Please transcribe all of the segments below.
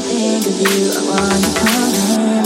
think of you, I wanna come home.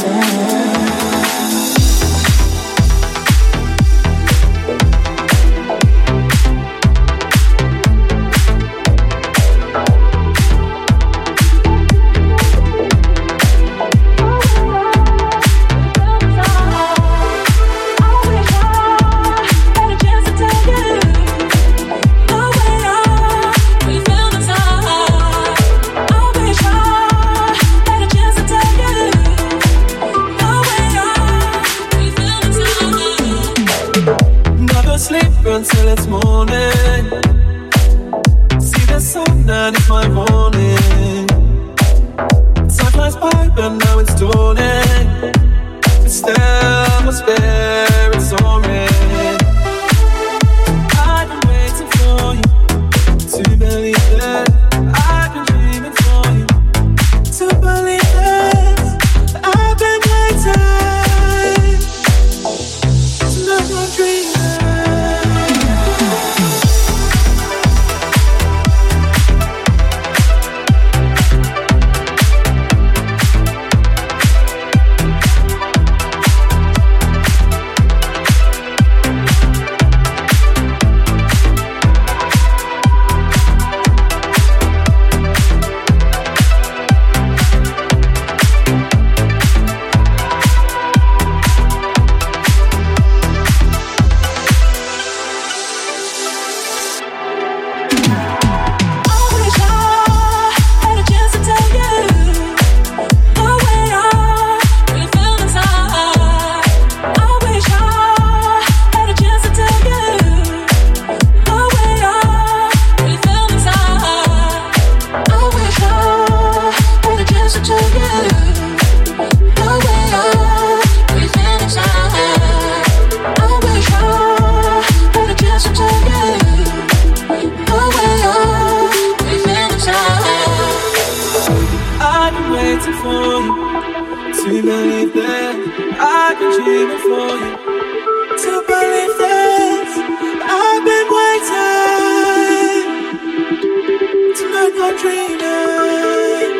wrong to believe that I've been dreaming for you. To believe that I've been waiting to make my dreaming.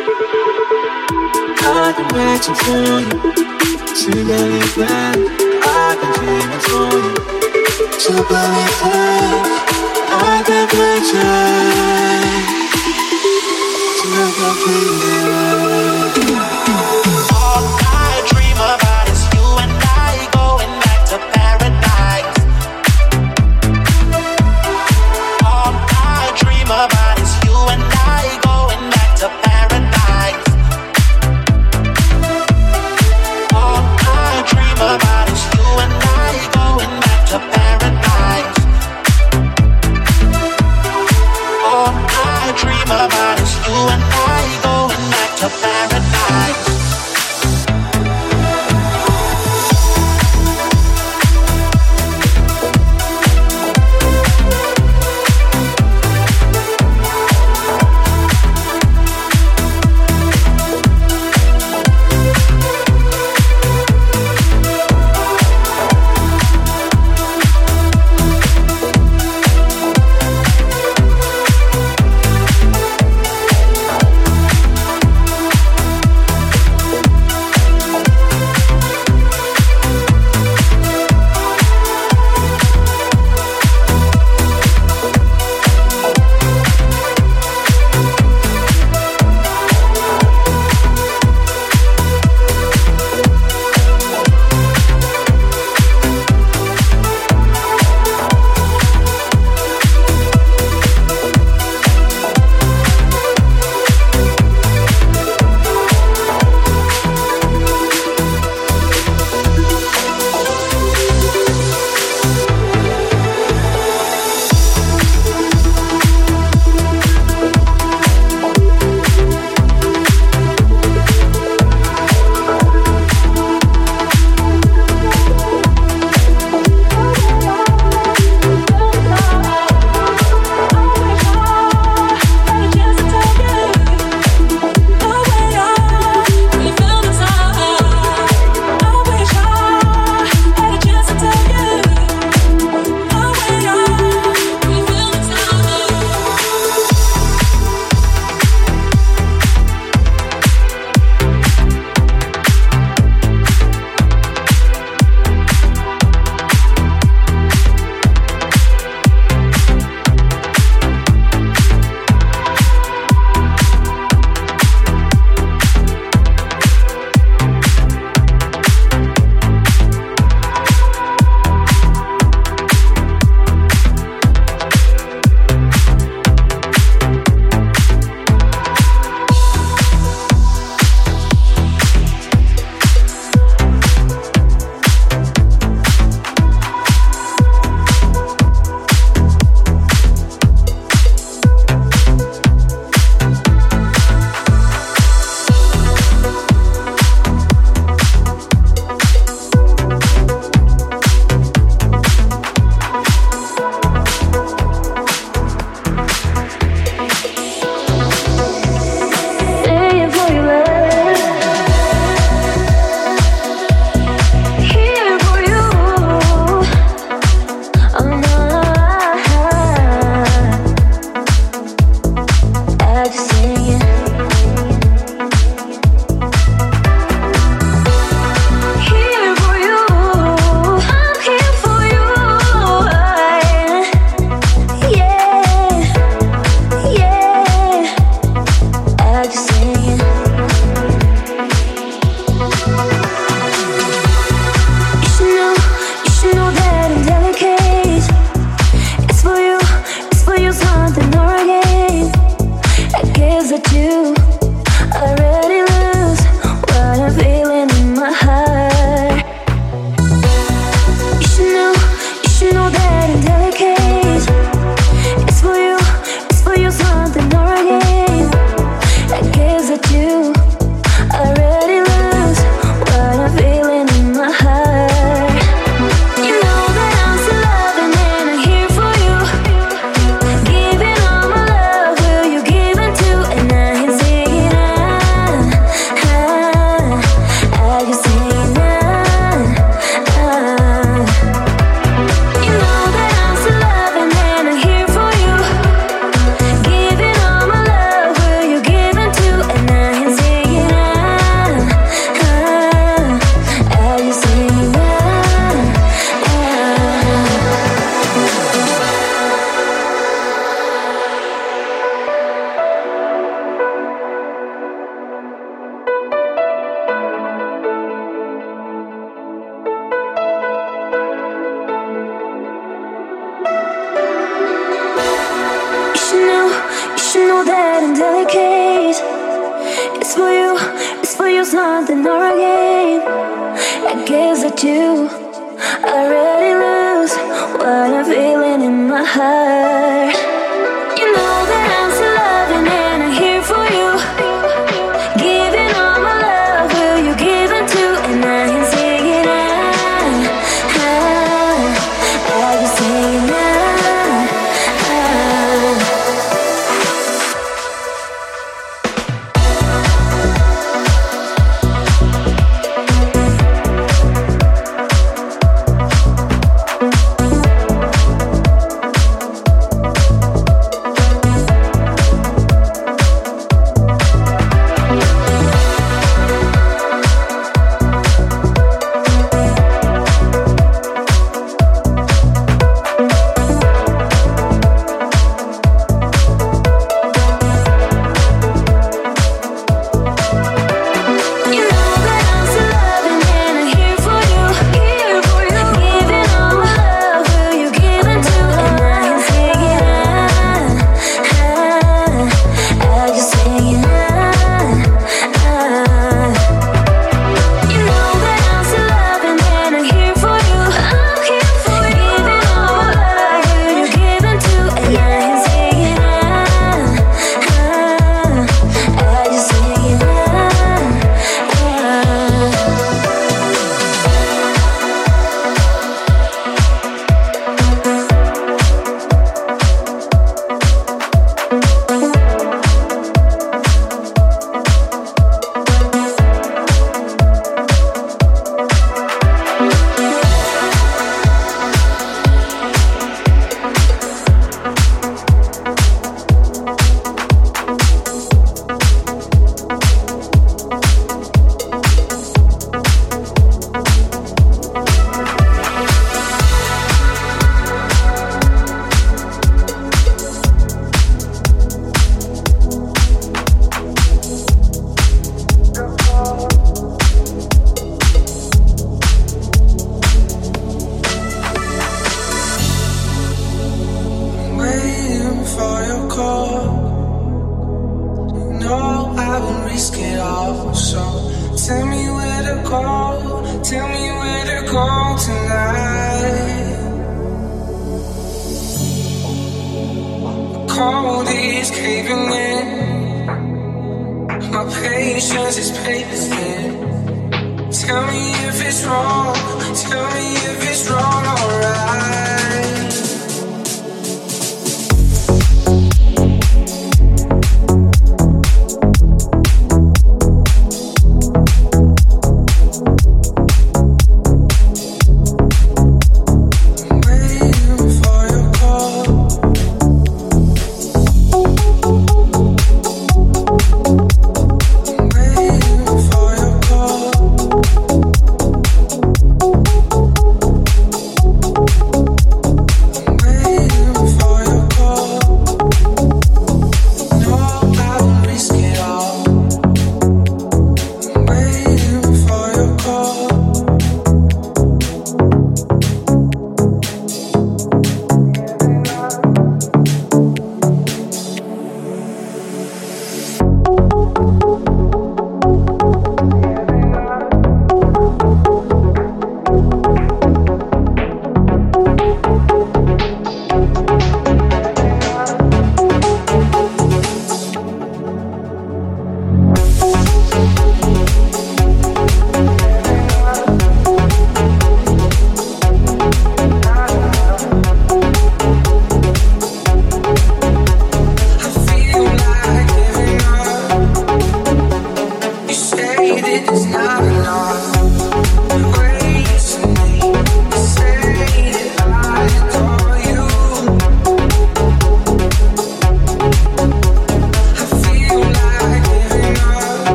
I've been waiting for you. To believe that I've been dreaming for you. To believe that I've been waiting. All kinds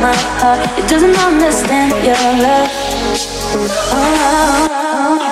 my heart. It doesn't understand your love. Oh. oh, oh.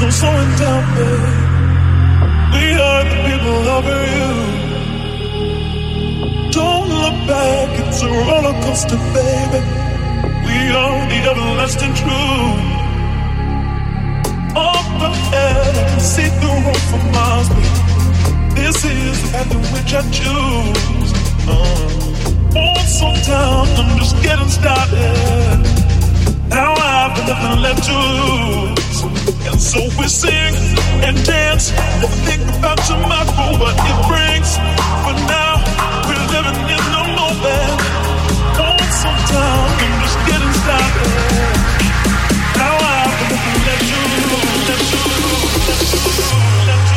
There's no slowing down, babe. We are the people over you. Don't look back, it's a roller coaster, baby. We are the everlasting truth. Up ahead, I can see the road for miles, but this is the path in which I choose. Uh, oh, so down, I'm just getting started. Now I've got nothing left to lose. And so we sing and dance and think about tomorrow, what it brings. But now we're living in the moment. want some time, I'm just getting started. Now I've got nothing left to lose. Left to lose. Left to lose.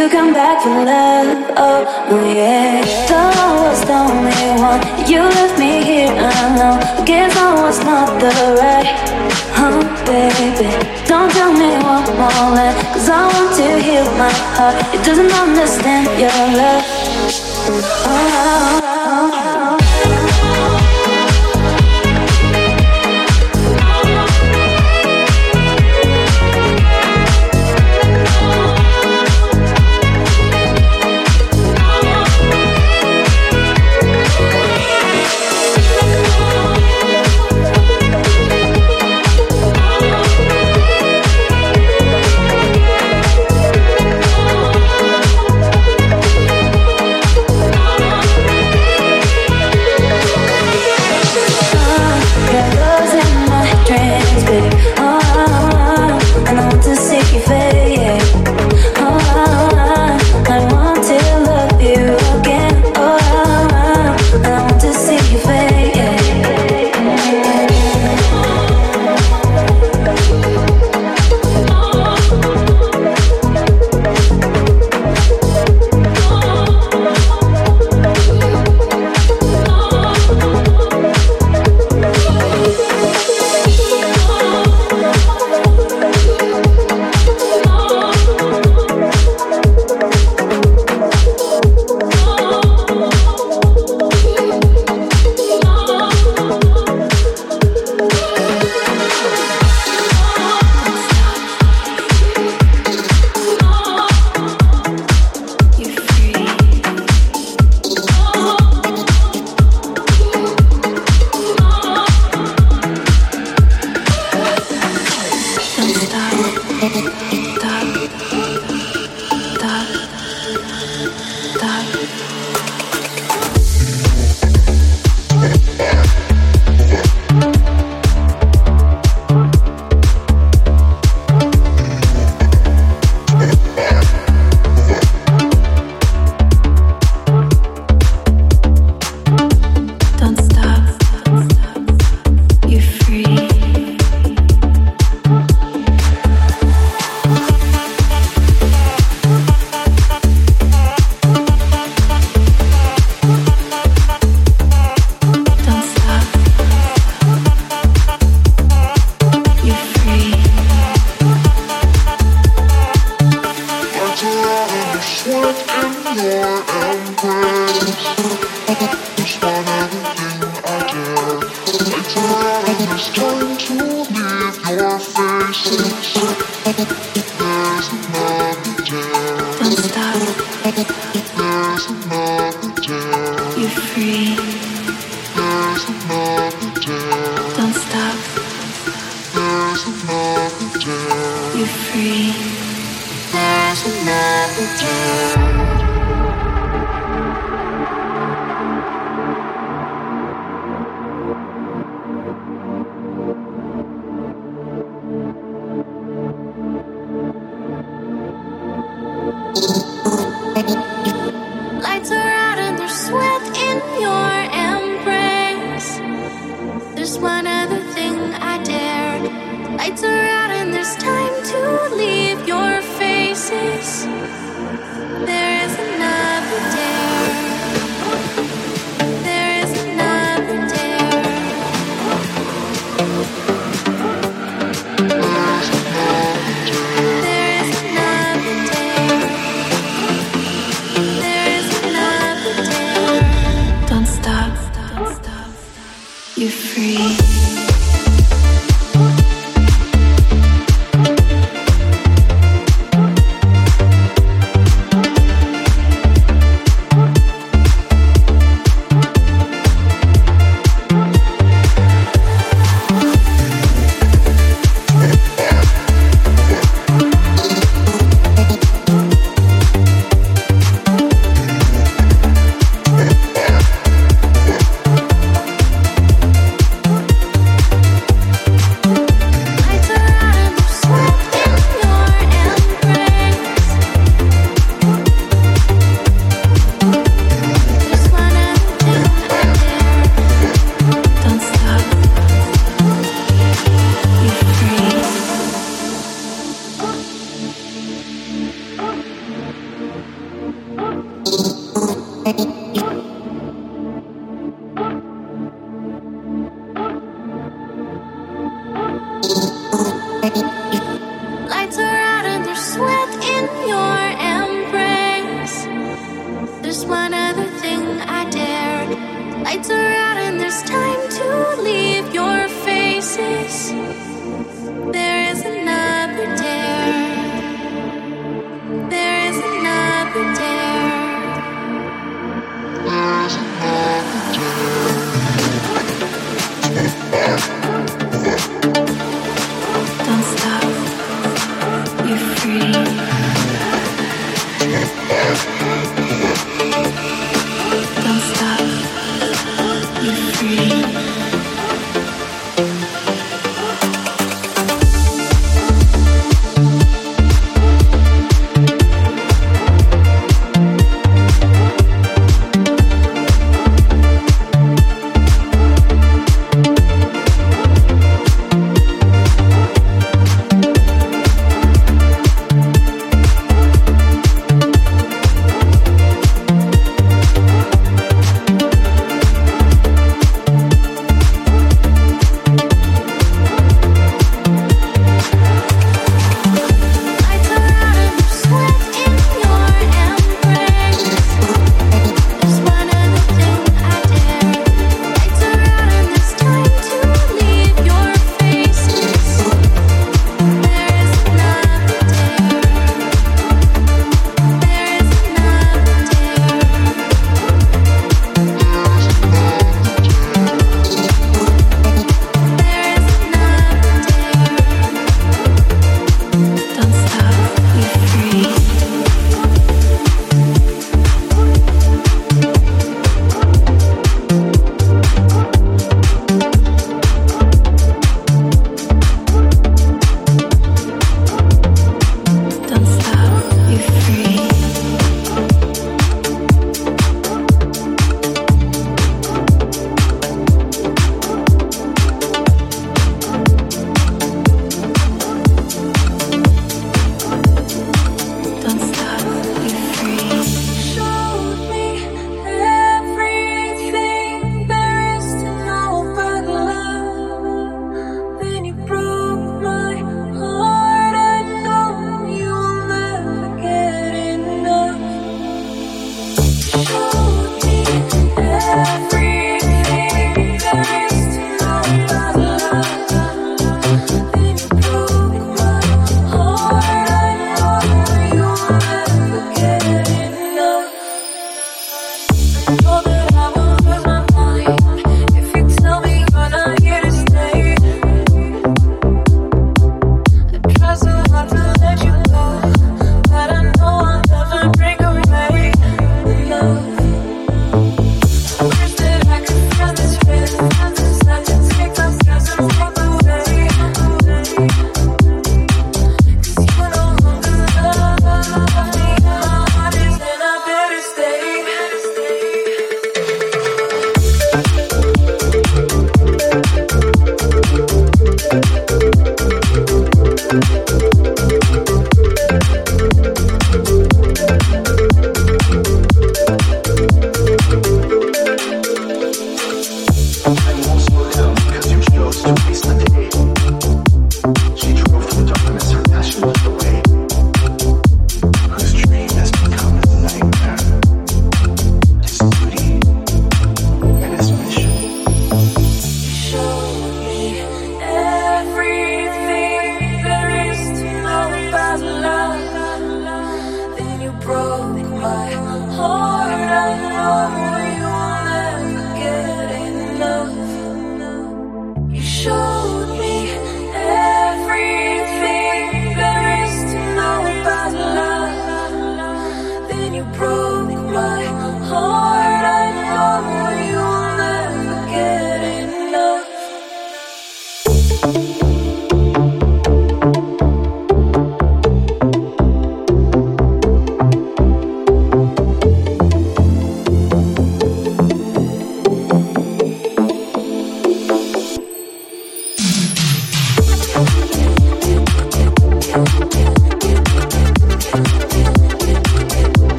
you come back for love, oh, oh yeah. Though I was the only one, you left me here, I know Guess I was not the right, huh, baby. Don't tell me what more line, cause I want to heal my heart. It doesn't understand your love, oh.